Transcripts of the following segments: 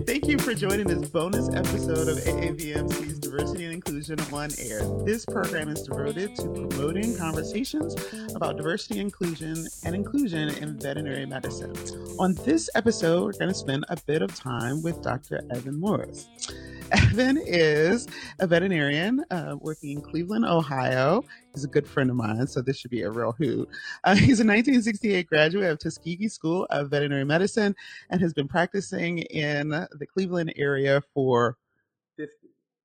Right. Thank you for joining this bonus episode of AAVMC's Diversity and Inclusion on Air. This program is devoted to promoting conversations about diversity, inclusion, and inclusion in veterinary medicine. On this episode, we're going to spend a bit of time with Dr. Evan Morris. Evan is a veterinarian uh, working in Cleveland, Ohio. He's a good friend of mine, so this should be a real hoot. Uh, he's a 1968 graduate of Tuskegee School of Veterinary Medicine and has been practicing in the Cleveland area for 50,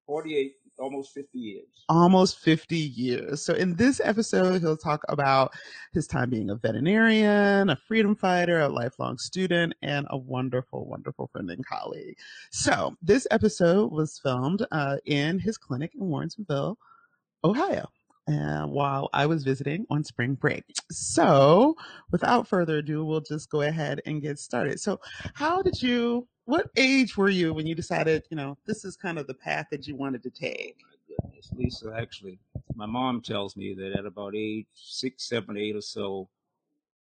48 almost 50 years. Almost 50 years. So, in this episode, he'll talk about his time being a veterinarian, a freedom fighter, a lifelong student, and a wonderful, wonderful friend and colleague. So, this episode was filmed uh, in his clinic in Warrensville, Ohio. Uh, while I was visiting on spring break. So, without further ado, we'll just go ahead and get started. So, how did you what age were you when you decided, you know, this is kind of the path that you wanted to take? My goodness, Lisa, actually, my mom tells me that at about age six, seven, eight or so,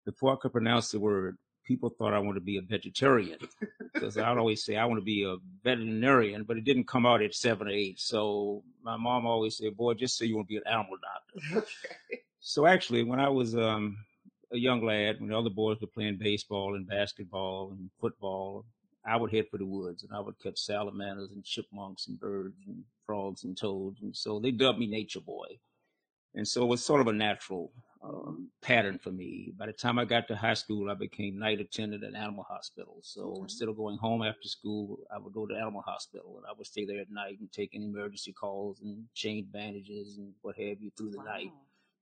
before I could pronounce the word, people thought I wanted to be a vegetarian because I'd always say I want to be a veterinarian, but it didn't come out at seven or eight. So my mom always said, "Boy, just say you want to be an animal doctor." Okay. So actually, when I was um, a young lad, when the other boys were playing baseball and basketball and football, I would head for the woods and I would catch salamanders and chipmunks and birds and frogs and toads. And so they dubbed me Nature Boy. And so it was sort of a natural um, pattern for me. By the time I got to high school, I became night attendant at animal hospital. So okay. instead of going home after school, I would go to animal hospital and I would stay there at night and take any emergency calls and change bandages and what have you through the wow. night.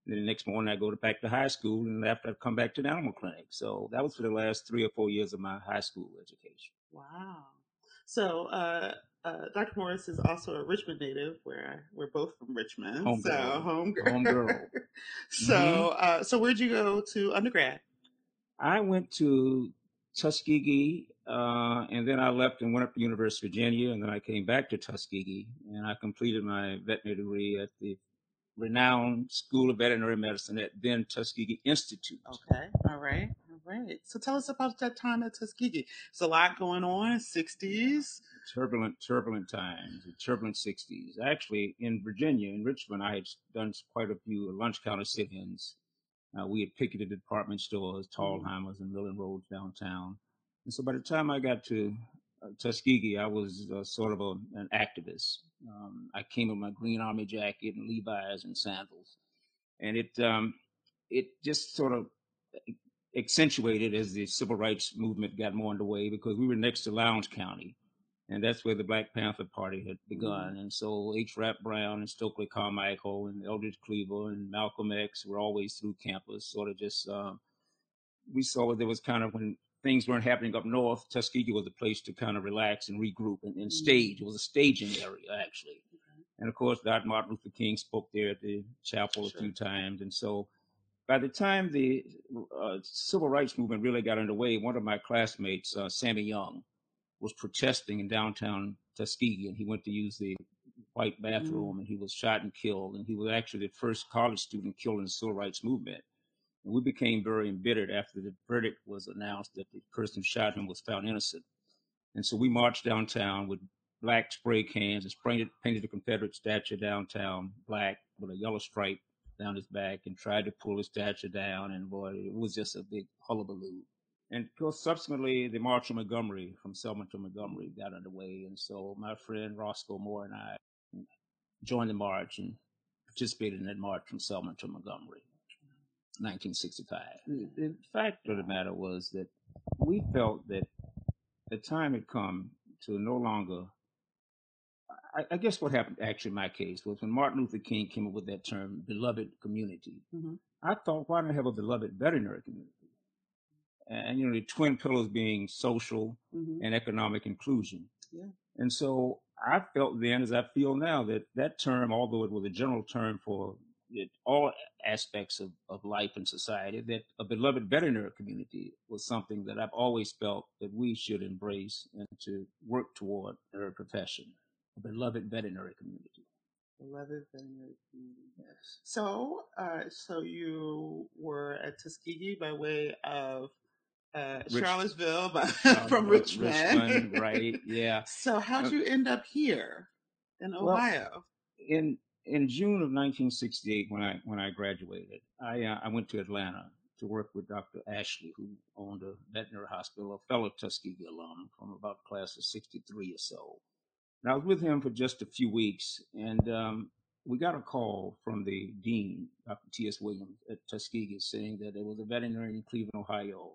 And then the next morning I go to back to high school and after I come back to the animal clinic. So that was for the last three or four years of my high school education. Wow. So, uh, uh, Dr. Morris is also a Richmond native, where we're both from Richmond. Home so, girl. home girl. Home girl. so, mm-hmm. uh, so where'd you go to undergrad? I went to Tuskegee, uh, and then I left and went up to University of Virginia, and then I came back to Tuskegee, and I completed my veterinary degree at the renowned School of Veterinary Medicine at then Tuskegee Institute. Okay, all right. Right. So tell us about that time at Tuskegee. There's a lot going on, 60s. Turbulent, turbulent times, turbulent 60s. Actually, in Virginia, in Richmond, I had done quite a few lunch counter sit-ins. Uh, we had picketed department stores, Thalhimer's and Miller & Rhoads downtown. And so by the time I got to uh, Tuskegee, I was uh, sort of a, an activist. Um, I came with my green army jacket and Levi's and sandals. And it, um, it just sort of accentuated as the civil rights movement got more underway because we were next to Lowndes County. And that's where the Black Panther Party had begun. Mm-hmm. And so H. Rap Brown and Stokely Carmichael and Eldridge Cleaver and Malcolm X were always through campus, sort of just, uh, we saw that there was kind of when things weren't happening up north, Tuskegee was a place to kind of relax and regroup and, and mm-hmm. stage. It was a staging area, actually. And of course, Dr. Martin Luther King spoke there at the chapel sure. a few times. And so by the time the uh, civil rights movement really got underway, one of my classmates, uh, Sammy Younge, was protesting in downtown Tuskegee, and he went to use the white bathroom, mm. and he was shot and killed. And he was actually the first college student killed in the civil rights movement. And we became very embittered after the verdict was announced that the person who shot him was found innocent. And so we marched downtown with black spray cans and painted, painted the Confederate statue downtown black with a yellow stripe down his back and tried to pull his statue down. And boy, it was just a big hullabaloo. And of course, subsequently, the March on Montgomery from Selma to Montgomery got underway. And so my friend Roscoe Moore and I joined the march and participated in that march from Selma to Montgomery, 1965. The hmm. fact of the matter was that we felt that the time had come to no longer I, I, guess what happened actually in my case was when Martin Luther King came up with that term, beloved community, mm-hmm. I thought, why don't have a beloved veterinary community? And, you know, the twin pillars being social mm-hmm. and economic inclusion. Yeah. And so I felt then, as I feel now, that that term, although it was a general term for it, all aspects of, of life and society, that a beloved veterinary community was something that I've always felt that we should embrace and to work toward in our profession beloved veterinary community. Beloved veterinary community. Yes. So, uh, so you were at Tuskegee by way of uh, Rich- Charlottesville, uh, from Richmond. Richmond, right? Yeah. So how'd Uh, you end up here in Ohio? Well, in in June of 1968, when I when I graduated, I uh, I went to Atlanta to work with Dr. Ashley, who owned a veterinary hospital, a fellow Tuskegee alum from about class of '63 or so. And I was with him for just a few weeks, and um, we got a call from the dean, Dr. T.S. Williams at Tuskegee, saying that there was a veterinarian in Cleveland, Ohio,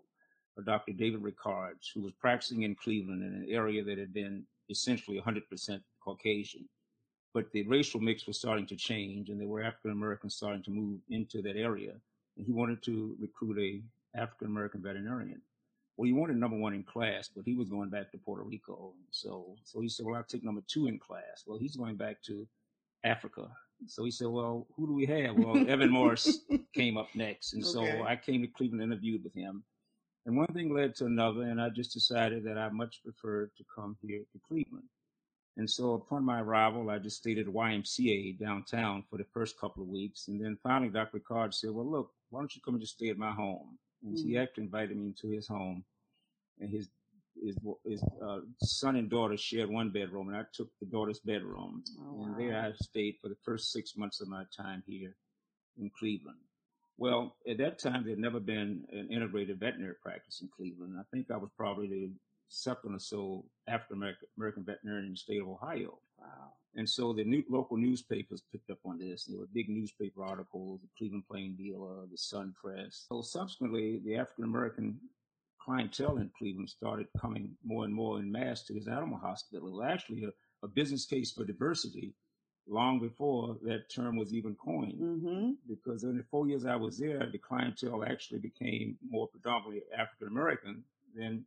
a Dr. David Ricards, who was practicing in Cleveland in an area that had been essentially 100% Caucasian but the racial mix was starting to change and there were African Americans starting to move into that area. And he wanted to recruit a African American veterinarian. Well, he wanted number one in class, but he was going back to Puerto Rico. So, so he said, well, I'll take number two in class. Well, he's going back to Africa. So he said, well, who do we have? Well, Evan Morris came up next. And so I came to Cleveland, interviewed with him. And one thing led to another, and I just decided that I much preferred to come here to Cleveland. And so upon my arrival, I just stayed at YMCA downtown for the first couple of weeks. And then finally, Dr. Ricard said, well, look, why don't you come and just stay at my home? And he actually invited me into his home. And his his, his uh, son and daughter shared one bedroom, and I took the daughter's bedroom. Oh, And there. I stayed for the first six months of my time here in Cleveland. Well, at that time, there had never been an integrated veterinary practice in Cleveland. I think I was probably the second or so African American veterinarian in the state of Ohio. Wow. And so the new, local newspapers picked up on this. There were big newspaper articles, the Cleveland Plain Dealer, the Sun Press. So subsequently, the African American clientele in Cleveland started coming more and more in mass to this animal hospital. It was actually a, a business case for diversity long before that term was even coined Mm-hmm. because in the four years I was there, the clientele actually became more predominantly African American than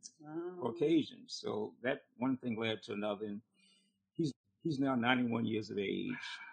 Caucasian. So that one thing led to another. And he's now 91 years of age,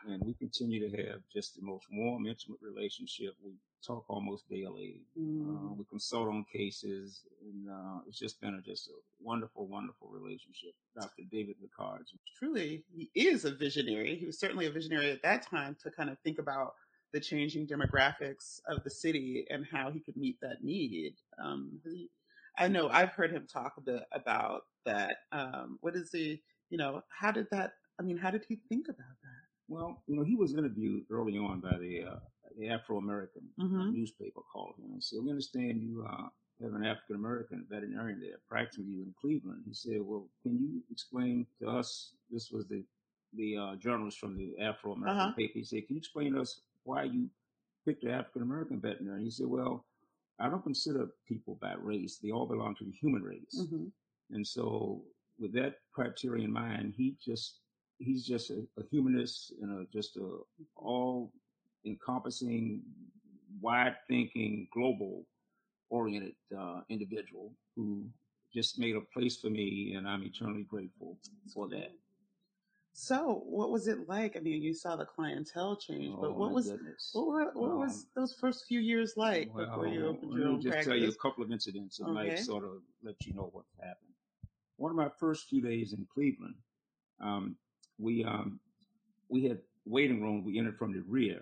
and we continue to have just the most warm, intimate relationship. We talk almost daily. Uh, we consult on cases, and uh, it's just been a, just a wonderful, wonderful relationship. Dr. David Ricards. Truly, he is a visionary. He was certainly a visionary at that time to kind of think about the changing demographics of the city and how he could meet that need. Um, he, I know I've heard him talk a bit about that. Um, what is the, you know, how did that, I mean, how did he think about that? Well, you know, he was interviewed early on by the uh, the Afro American Mhm. newspaper called him and said, "We understand you uh, have an African American veterinarian there practicing you in Cleveland." He said, "Well, can you explain to us?" This was the the uh, journalist from the Afro American Uh-huh. paper. He said, "Can you explain to us why you picked the African American veterinarian?" He said, "Well, I don't consider people by race; they all belong to the human race." Mhm. And so, with that criteria in mind, he just he's just a, a humanist and a, just a all encompassing, wide thinking, global oriented uh, individual who just made a place for me, and I'm eternally grateful for that. So, what was it like? I mean, you saw the clientele change, Oh, but what was goodness. what were what was Um, those first few years like before you Well, opened your own just practice? tell you a couple of incidents that Okay. might sort of let you know what happened. One of my first few days in Cleveland, um, we um, we had waiting room. We entered from the rear,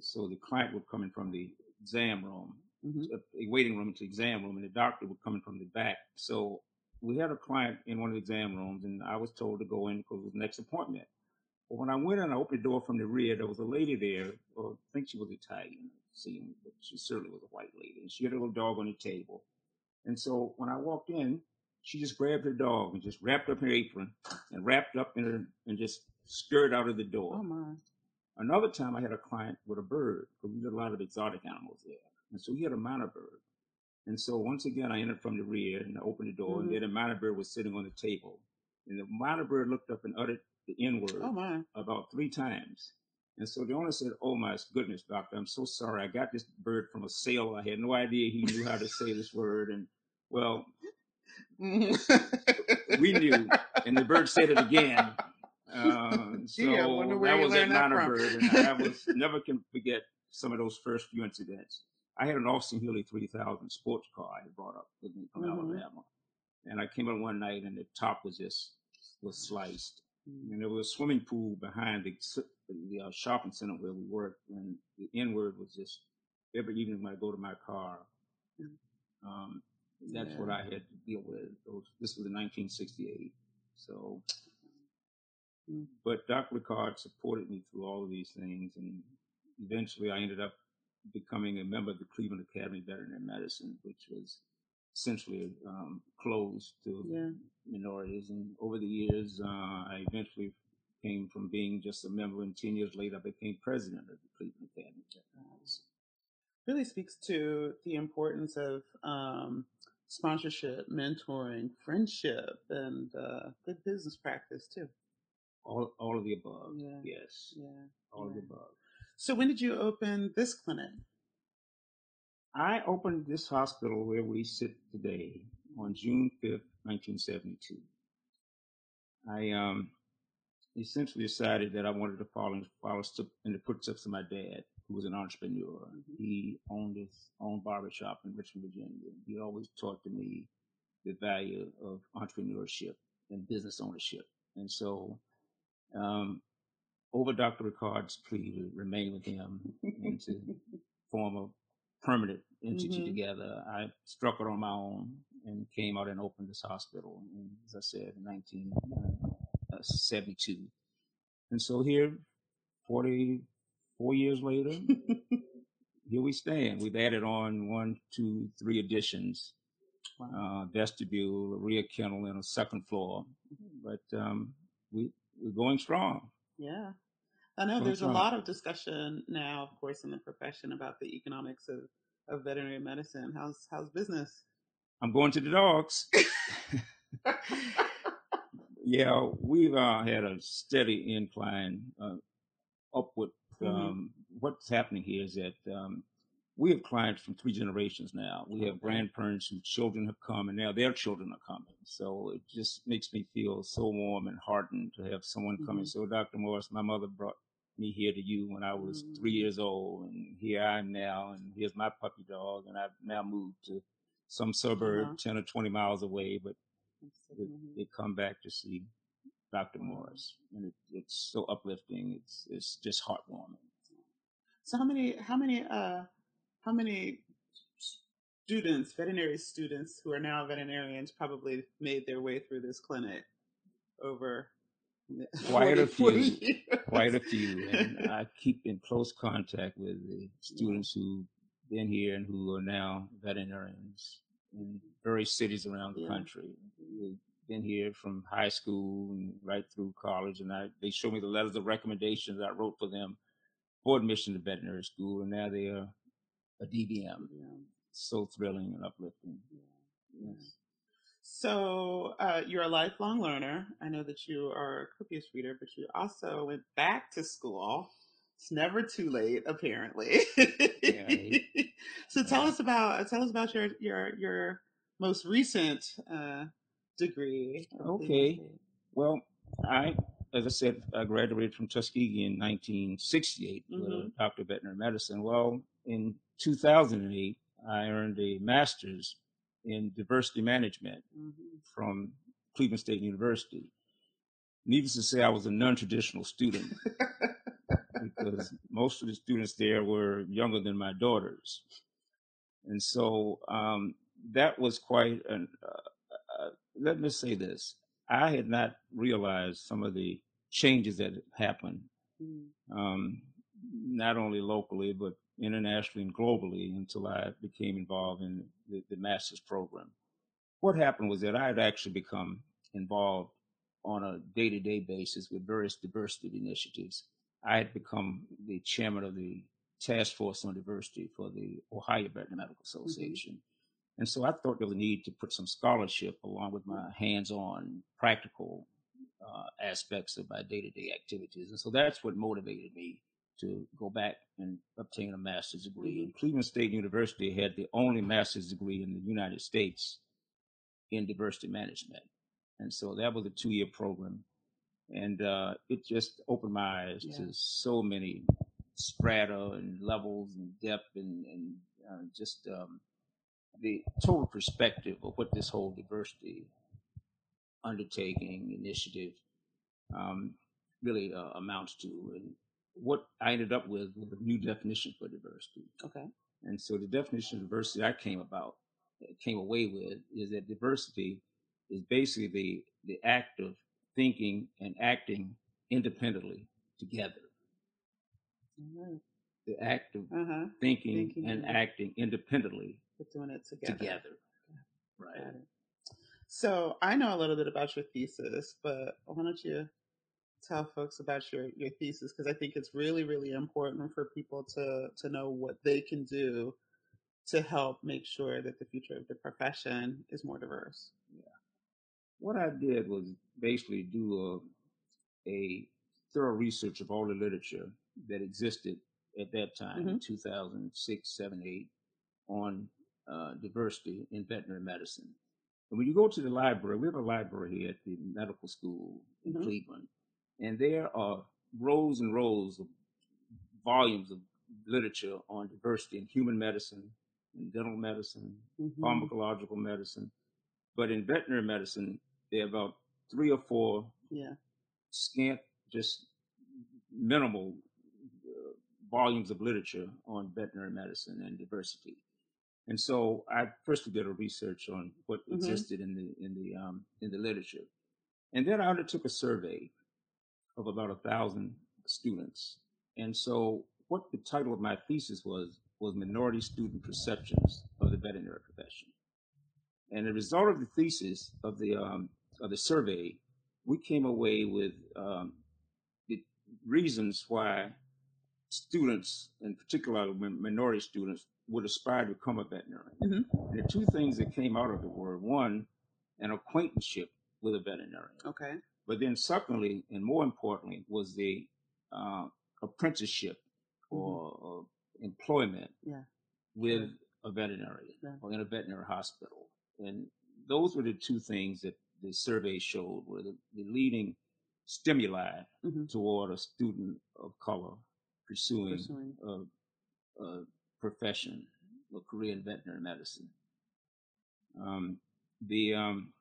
so the client would come in from the exam room, Mhm. a a waiting room to exam room, and the doctor would come in from the back. So we had a client in one of the exam rooms, and I was told to go in because it was the next appointment. But when I went in, I opened the door from the rear. There was a lady there. Or I think she was Italian, seeing, but she certainly was a white lady. And she had a little dog on the table. And so when I walked in, she just grabbed her dog and just wrapped up her apron and wrapped up in her and just scurried out of the door. Oh my. Another time, I had a client with a bird because we did a lot of exotic animals there, and so he had a mynah bird. And so once again, I entered from the rear and I opened the door, Mhm. and there the mynah bird was sitting on the table, and the mynah bird looked up and uttered the N word Oh about three times. And so the owner said, "Oh my goodness, doctor, I'm so sorry. I got this bird from a sailor. I had no idea he knew how to say this word." And well. we knew, and the bird said it again. Uh, so Gee, I wonder where that was that learned that bird, and I was never can forget some of those first few incidents. I had an Austin Healey 3000 sports car I had brought up with me from Mhm. Alabama, and I came in one night, and the top was just was sliced, and there was a swimming pool behind the the uh, shopping center where we worked, and the N word was just every evening when I go to my car. Mm. Um, That's Yeah. what I had to deal with. Those- This was in 1968. So, Mm. but Dr. Ricard supported me through all of these things, and eventually I ended up becoming a member of the Cleveland Academy of Veterinary Medicine, which was essentially um, closed to Yeah. minorities. And over the years, uh, I eventually came from being just a member, and 10 years later, I became president of the Cleveland Academy of Veterinary Medicine. Really speaks to the importance of um, sponsorship, mentoring, friendship, and uh, good business practice too. All, all of the above. Yeah. Yes. Yeah. All of the above. So when did you open this clinic? I opened this hospital where we sit today on June 5th, 1972. I um, essentially decided that I wanted to follow, follow in the footsteps of my dad, who was an entrepreneur. He owned his own barbershop in Richmond, Virginia. He always taught to me the value of entrepreneurship and business ownership. And so, um, over Dr. Ricard's plea to remain with him and to form a permanent entity Mhm. together, I struck it on my own and came out and opened this hospital, in, as I said, in 1972. And so here, 44 years later, here we stand. We've added on one, two, three additions, Wow. uh, vestibule, a rear kennel, and a second floor. But um, we, we're going strong. Yeah. I know there's a lot of discussion now, of course, in the profession about the economics of, of veterinary medicine. How's how's business? I'm going to the dogs. Yeah, we've uh, had a steady incline uh, upward. Mhm. Um, what's happening here is that um, we have clients from three generations now. We have grandparents whose children have come, and now their children are coming. So it just makes me feel so warm and heartened to have someone Mhm. say, "Oh, Dr. Morris, my mother brought me here to you when I was three Mhm. years old, and here I am now, and here's my puppy dog, and I've now moved to some suburb Uh-huh. 10 or 20 miles away, but they, Mhm. they come back to see Dr. Morris, and it, it's so uplifting. It's it's just heartwarming. So how many how many uh how many students, veterinary students who are now veterinarians probably made their way through this clinic over Quite a 40 40 few. Quite a few, and I keep in close contact with the students who've been here and who are now veterinarians in various cities around the Yeah. country. Been here from high school and right through college, and I, they showed me the letters of recommendations I wrote for them for admission to veterinary school, and now they are a DVM. Yeah. So thrilling and uplifting. Yes. So uh, you're a lifelong learner. I know that you are a copious reader, but you also went back to school. It's never too late, apparently. So tell Yeah. us about tell us about your your your most recent uh, degree. Okay. Well, I, as I said, I graduated from Tuskegee in 1968 with a Mhm. doctor of veterinary medicine. Well, in 2008, I earned a master's in diversity management Mhm. from Cleveland State University. Needless to say, I was a non-traditional student because most of the students there were younger than my daughters, and so um, that was quite an. Uh, let me say this: I had not realized some of the changes that happened, Mhm. um, not only locally but internationally and globally, until I became involved in the, the master's program. What happened was that I had actually become involved on a day-to-day basis with various diversity initiatives. I had become the chairman of the task force on diversity for the Ohio Veterinary Medical Association. And so I thought there was a need to put some scholarship along with my hands-on practical uh, aspects of my day-to-day activities. And so that's what motivated me to go back and obtain a master's degree. And Cleveland State University had the only master's degree in the United States in diversity management. And so that was a two-year program. And uh, it just opened my eyes Yeah. to so many strata and levels and depth and, and uh, just um, the total perspective of what this whole diversity undertaking initiative um, really uh, amounts to. And what I ended up with was a new definition for diversity. Okay. And so the definition of diversity I came about came away with is that diversity is basically the, the act of thinking and acting independently together. Mhm. The act of Uh-huh. thinking, Thinking and- acting independently We're doing it together. together. Right. So I know a little bit about your thesis, but why don't you tell folks about your, your thesis? Because I think it's really, really important for people to, to know what they can do to help make sure that the future of the profession is more diverse. Yeah. What I did was basically do a, a thorough research of all the literature that existed at that time, mm-hmm. in 2006, 7, 8, on uh, diversity in veterinary medicine. And when you go to the library, we have a library here at the medical school in Mhm. Cleveland, and there are rows and rows of volumes of literature on diversity in human medicine, in dental medicine, Mhm. pharmacological medicine. But in veterinary medicine, there are about three or four Yeah. scant, just minimal uh, volumes of literature on veterinary medicine and diversity. And so I first did a research on what Mhm. existed in the in the um, in the literature, and then I undertook a survey of about a thousand students. And so what the title of my thesis was was minority student perceptions of the veterinary profession. And the result of the thesis of the um, of the survey, we came away with um, the reasons why students, in particular minority students, would aspire to become a veterinarian. Mhm. And the two things that came out of the word. one, an acquaintanceship with a veterinarian. Okay. But then, secondly, and more importantly, was the uh, apprenticeship or, or employment Yeah. with a veterinarian Yeah. or in a veterinary hospital. And those were the two things that the survey showed were the, the leading stimuli Mhm. toward a student of color pursuing, Pursuing. Profession, a career in veterinary medicine. Um, the um,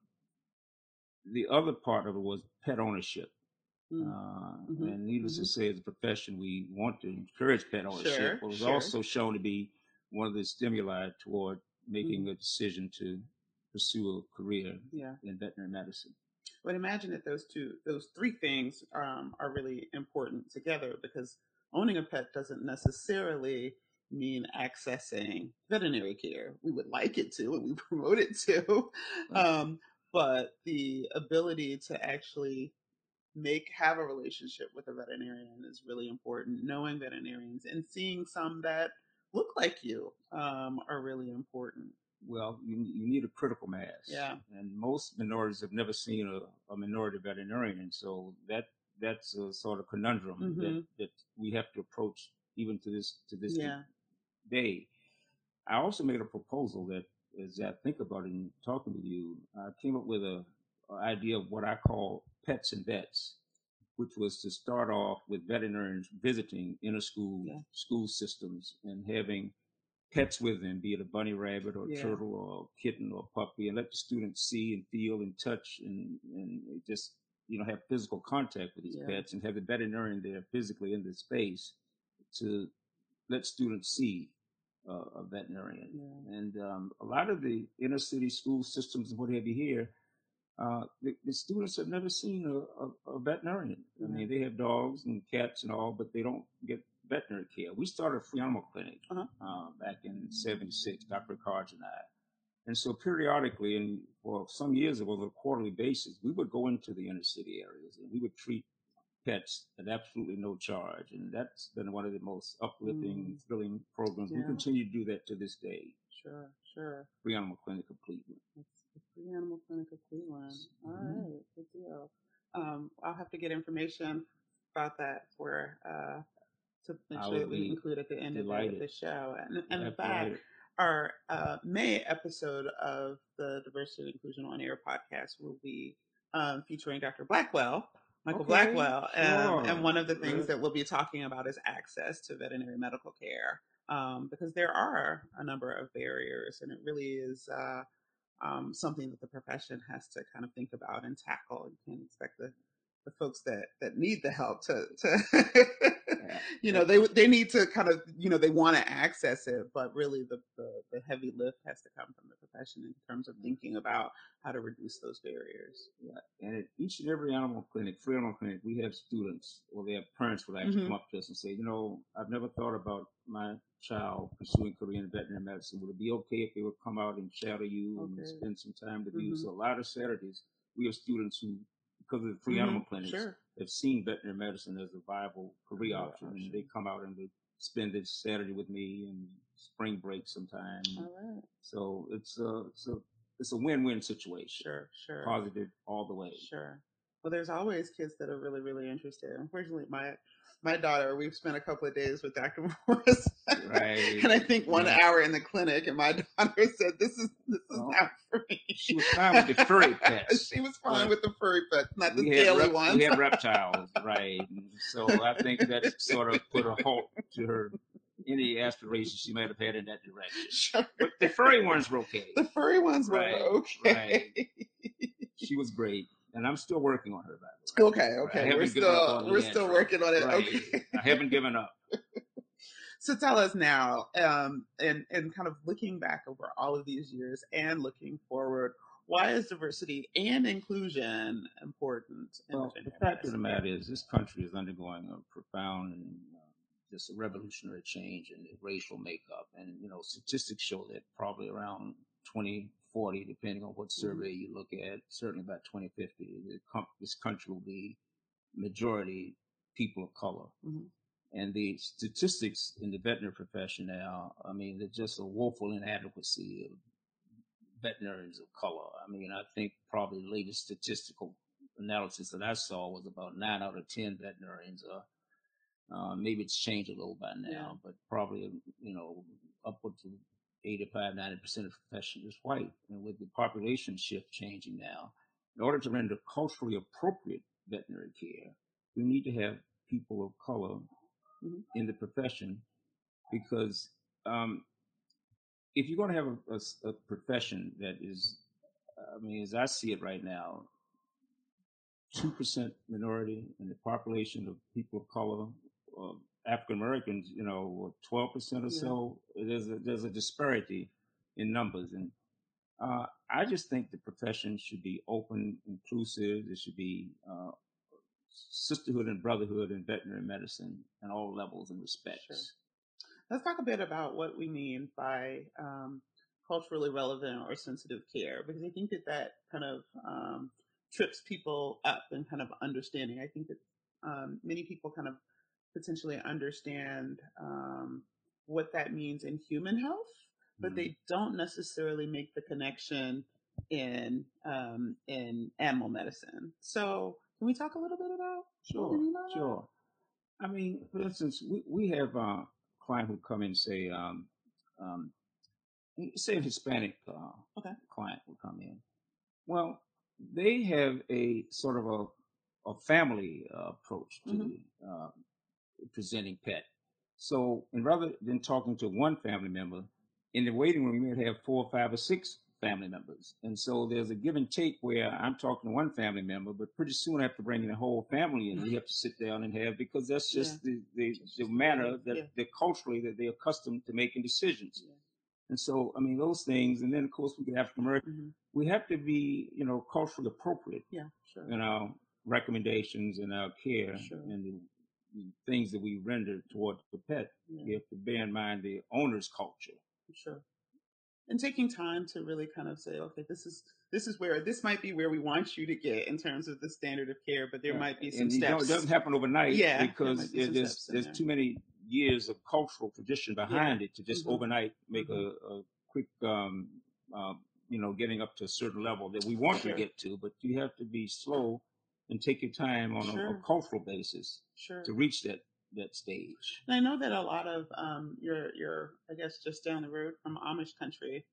the other part of it was pet ownership. Mm. Uh, Mhm. And needless to Mhm. say, as a profession, we want to encourage pet ownership. Sure, but it was sure. also shown to be one of the stimuli toward making Mm-hmm. a decision to pursue a career Yeah. in veterinary medicine. But imagine that those two, those three things um, are really important together because owning a pet doesn't necessarily mean accessing veterinary care. We would like it to, and we promote it to, Right. um, but the ability to actually make have a relationship with a veterinarian is really important. Knowing veterinarians and seeing some that look like you um, are really important. Well, you, you need a critical mass. Yeah. And most minorities have never seen a, a minority veterinarian. And so that that's a sort of conundrum that, Mhm. that we have to approach even to this to this Yeah. Day. I also made a proposal that, as I think about it and talking with you, I came up with a, a idea of what I call pets and vets, which was to start off with veterinarians visiting inner school Yeah. school systems and having pets with them, be it a bunny rabbit or a Yeah. turtle or a kitten or a puppy, and let the students see and feel and touch and, and just you know have physical contact with these Yeah. pets and have the veterinarian there physically in the space to let students see uh, a veterinarian. Yeah. And um, a lot of the inner city school systems and what have you here, uh, the, the students have never seen a, a, a veterinarian. I mean, they have dogs and cats and all, but they don't get veterinary care. We started a free animal clinic Uh-huh. uh, back in '76, Dr. Carge and I. And so periodically, and for some years, it was on a quarterly basis, we would go into the inner city areas and we would treat pets at absolutely no charge. And that's been one of the most uplifting, thrilling programs. We Mm. Continue to do that to this day. Sure, sure. Free Animal Clinic of Cleveland. It's the Free Animal Clinic of Cleveland. All Mhm. right, good deal. Um, I'll have to get information about that for uh, to make sure that we include at the end of the, the show. And, and in fact, our uh, May episode of the Diversity and Inclusion on Air podcast will be um, featuring Dr. Blackwell, Michael Okay, Blackwell. Um, and one of the things Good. that we'll be talking about is access to veterinary medical care um, because there are a number of barriers, and it really is. Uh, um, something that the profession has to kind of think about and tackle. You can't expect the, the folks that, that need the help to, to you know, they they need to kind of, you know, they want to access it, but really the, the, the heavy lift has to come from the profession in terms of thinking about how to reduce those barriers. Yeah. And at each and every animal clinic, free animal clinic, we have students or their parents will actually Mhm. come up to us and say, you know, I've never thought about my child pursuing career in veterinary medicine. Would it be okay if they would come out and shadow you Okay. and spend some time with you? Mhm. So a lot of Saturdays, we have students who, because of the free animal Mhm. clinics, Sure. have seen veterinary medicine as a viable career Career option. option. And they come out and they spend this Saturday with me and spring break sometime. All right. So it's a, it's a, it's a win-win situation. Sure. Sure. Positive all the way. Sure. Well, there's always kids that are really, really interested. Unfortunately, my my daughter, we've spent a couple of days with Dr. Morris, Right. and I think one Yeah. hour in the clinic, and my daughter said, "This is this is Oh. not for me." She was fine with the furry pets. she was fine But with the furry pets, not the we, scaly rep- ones. we had reptiles, right? So I think that sort of put a halt to her any aspirations she might have had in that direction. Sure. But the furry ones were okay. The furry ones were Right, okay. She was great, and I'm still working on her. By the way, Okay, okay. We're still we're Leandra. still working on it. Right. Okay. I haven't given up. So tell us now, um, and and kind of looking back over all of these years and looking forward, why is diversity and inclusion important? In Well, the fact of the matter is, this country is undergoing a profound and uh, just a revolutionary change in the racial makeup. And, you know, statistics show that probably around 2040, depending on what survey you look at, certainly by 2050, this country will be majority people of color. Mhm. And the statistics in the veterinary profession now, I mean, they're just a woeful inadequacy of veterinarians of color. I mean, I think probably the latest statistical analysis that I saw was about nine out of ten veterinarians are. Uh, maybe it's changed a little by now, Yeah. but probably you know upward to 85, 90 percent of the profession is white, and with the population shift changing now, in order to render culturally appropriate veterinary care, we need to have people of color Mhm. in the profession because um, if you're going to have a profession that is, I mean, as I see it right now, two percent minority in the population of people of color, uh, African Americans, you know, twelve percent or Yeah. so. There's a, there's a disparity in numbers, and uh, I just think the profession should be open, inclusive. There should be uh, sisterhood and brotherhood in veterinary medicine at all levels and respects. Let's talk a bit about what we mean by um, culturally relevant or sensitive care, because I think that that kind of um, trips people up in kind of understanding. I think that um, many people kind of potentially understand um, what that means in human health, but Mhm. they don't necessarily make the connection in um, in animal medicine. So, can we talk a little bit about Sure, mean by that? sure. I mean, for instance, we, we have a client who come in and say, um, um, say a Hispanic uh, Okay. client will come in. Well, they have a sort of a, a family uh, approach to Mhm. uh, presenting pet. So, and rather than talking to one family member, in the waiting room, you may have four, five, or six family members. And so there's a give and take where I'm talking to one family member, but pretty soon I have to bring in the whole family and we have to sit down and have, because that's just the, the, the manner that Yeah. they're culturally that they're accustomed to making decisions. Yeah. And so, I mean, those things, and then of course we get African American, Mhm. we have to be, you know, culturally appropriate Yeah, sure. in our recommendations and our care Sure. and the, the things that we render toward the pet. Yeah. We have to bear in mind the owner's culture. Sure. And taking time to really kind of say, okay, this is this is where this might be where we want you to get in terms of the standard of care, but there Yeah, might be some and you know, steps. it doesn't happen overnight Yeah, because there's there's there. too many years of cultural tradition behind it to just Mhm. overnight make Mhm. a, a quick um, uh, you know getting up to a certain level that we want Sure. to get to, but you have to be slow and take your time on a, Sure. a cultural basis Sure. to reach that that stage. And I know that a lot of um, you're you're I guess just down the road from Amish country,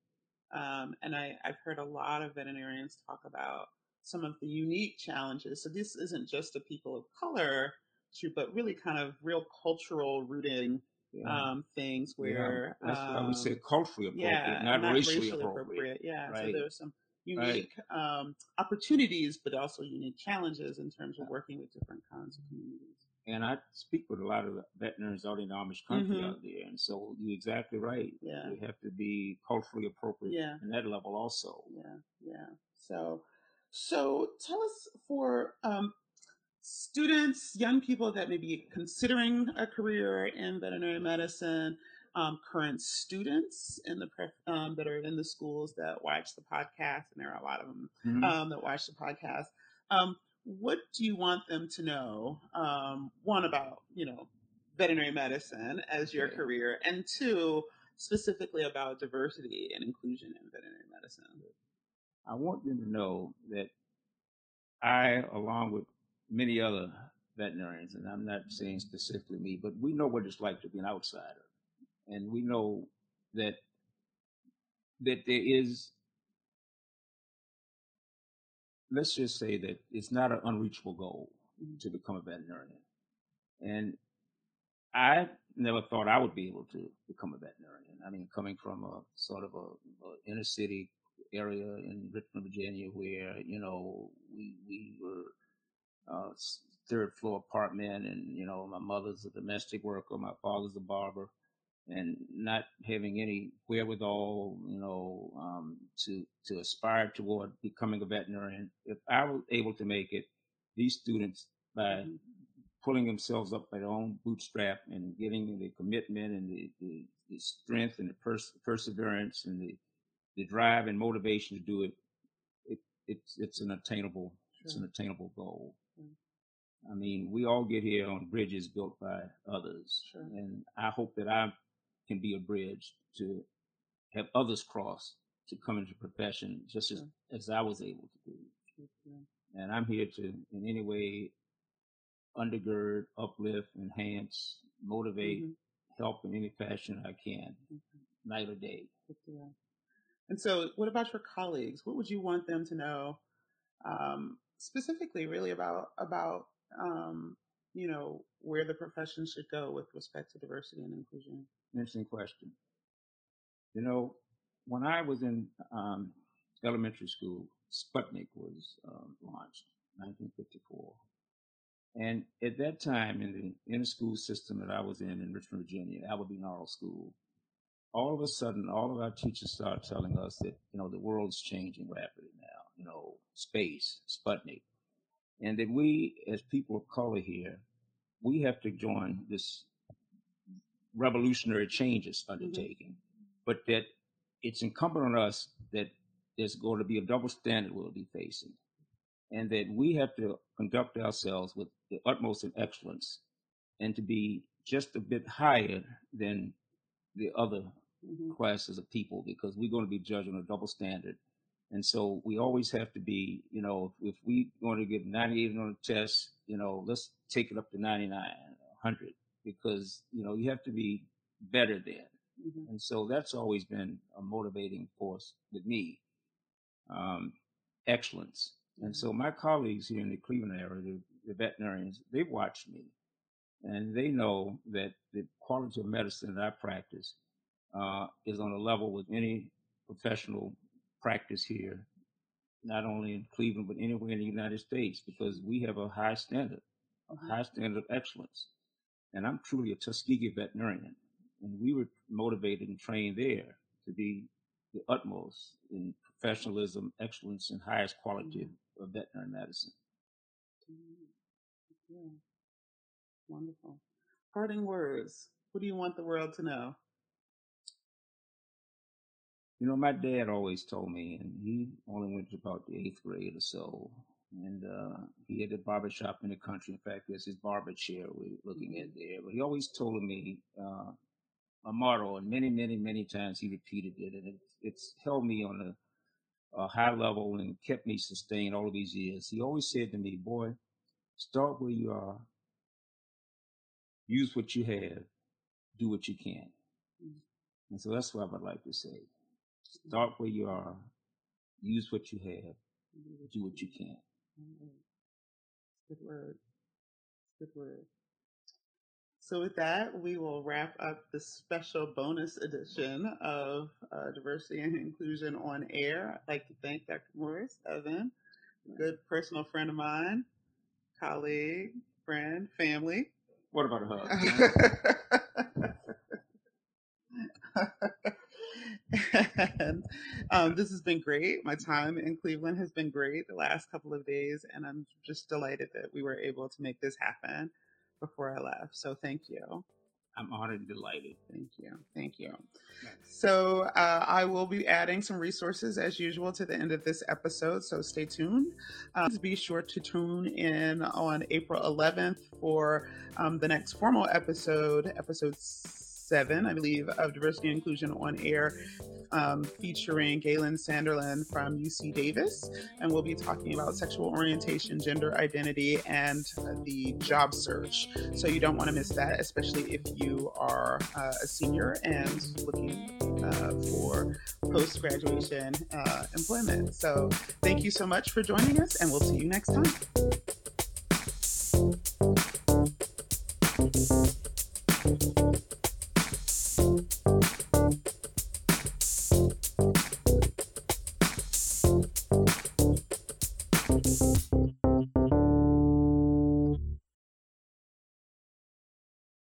um, and I I've heard a lot of veterinarians talk about some of the unique challenges. So this isn't just a people of color issue, but really kind of real cultural rooting Yeah. um, things Yeah. where That's why we um, say culturally appropriate, yeah, not, racially, appropriate. Yeah, so right. there's some unique um, opportunities, but also unique challenges in terms of working with different kinds of communities. And I speak with a lot of veterinarians out in the Amish country Mhm. out there, and so you're exactly right. Yeah. They have to be culturally appropriate Yeah. in that level also. Yeah, yeah. So, so tell us for um, students, young people that may be considering a career in veterinary medicine, um, current students in the pref- um, that are in the schools that watch the podcast, and there are a lot of them Mhm. um, that watch the podcast. Um, what do you want them to know? Um, one about you know veterinary medicine as your Okay. career, and two specifically about diversity and inclusion in veterinary medicine. I want them to know that I, along with many other veterinarians, and I'm not saying specifically me, but we know what it's like to be an outsider, and we know that that there is. Let's just say that it's not an unreachable goal to become a veterinarian, and I never thought I would be able to become a veterinarian. I mean, coming from a sort of a, a inner city area in Richmond, Virginia, where you know we we were uh, third floor apartment, and you know my mother's a domestic worker, my father's a barber, and not having any wherewithal, you know, um, to to aspire toward becoming a veterinarian. If I was able to make it, these students by Mhm. pulling themselves up by their own bootstrap and getting the commitment and the, the, the strength and the pers- perseverance and the, the drive and motivation to do it, it it's it's an attainable it's an attainable goal. Mm. I mean, we all get here on bridges built by others, Sure. and I hope that I can be a bridge to have others cross to come into profession just as, Sure. as I was able to do. Yeah. And I'm here to, in any way, undergird, uplift, enhance, motivate, Mhm. help in any fashion I can, Okay. night or day. And so, what about your colleagues? What would you want them to know, um, specifically, really about about um, you know where the profession should go with respect to diversity and inclusion? Interesting question. You know, when I was in um, elementary school, Sputnik was um, launched, 1954. And at that time, in the inner school system that I was in in Richmond, Virginia, Albert Norrell School, all of a sudden, all of our teachers started telling us that, you know, the world's changing rapidly now, you know, space, Sputnik. And that we, as people of color here, we have to join this revolutionary changes undertaking, but that it's incumbent on us that there's going to be a double standard we'll be facing, and that we have to conduct ourselves with the utmost in excellence and to be just a bit higher than the other Mhm. classes of people because we're going to be judged on a double standard. And so we always have to be, you know, if we're going to get 98 on a test, you know, let's take it up to 99, 100, because, you know, you have to be better than. Mhm. And so that's always been a motivating force with me. Um, excellence. And so my colleagues here in the Cleveland area, the, the veterinarians, they watch me and they know that the quality of medicine that I practice uh, is on a level with any professional practice here, not only in Cleveland, but anywhere in the United States, because we have a high standard, a Mhm. high standard of excellence. And I'm truly a Tuskegee veterinarian. And we were motivated and trained there to be the utmost in professionalism, excellence, and highest quality of veterinary medicine. Mhm. Yeah. Wonderful. Parting words. What do you want the world to know? You know, my dad always told me, and he only went to about the eighth grade or so. And uh, he had a barber shop in the country. In fact, there's his barber chair we're looking at there. But he always told me uh, a motto, and many, many, many times he repeated it. And it, it's held me on a, a high level and kept me sustained all of these years. He always said to me, Boy, start where you are, use what you have, do what you can. And so that's what I would like to say. Start where you are, use what you have, do what you can. Good word. Good word. So, with that, we will wrap up the special bonus edition of uh, Diversity and Inclusion on Air. I'd like to thank Dr. Morris Evan, good personal friend of mine, colleague, friend, family. What about a hug? and um, this has been great. My time in Cleveland has been great the last couple of days, and I'm just delighted that we were able to make this happen before I left. So thank you. I'm honored and delighted. Thank you. Thank you. So, uh, I will be adding some resources as usual to the end of this episode. So, stay tuned. Uh, be sure to tune in on April 11th for um, the next formal episode, episode seven, I believe, of Diversity and Inclusion on Air, um, featuring Galen Sanderlin from UC Davis. And we'll be talking about sexual orientation, gender identity, and the job search. So you don't want to miss that, especially if you are uh, a senior and looking uh, for post graduation uh, employment. So thank you so much for joining us, and we'll see you next time.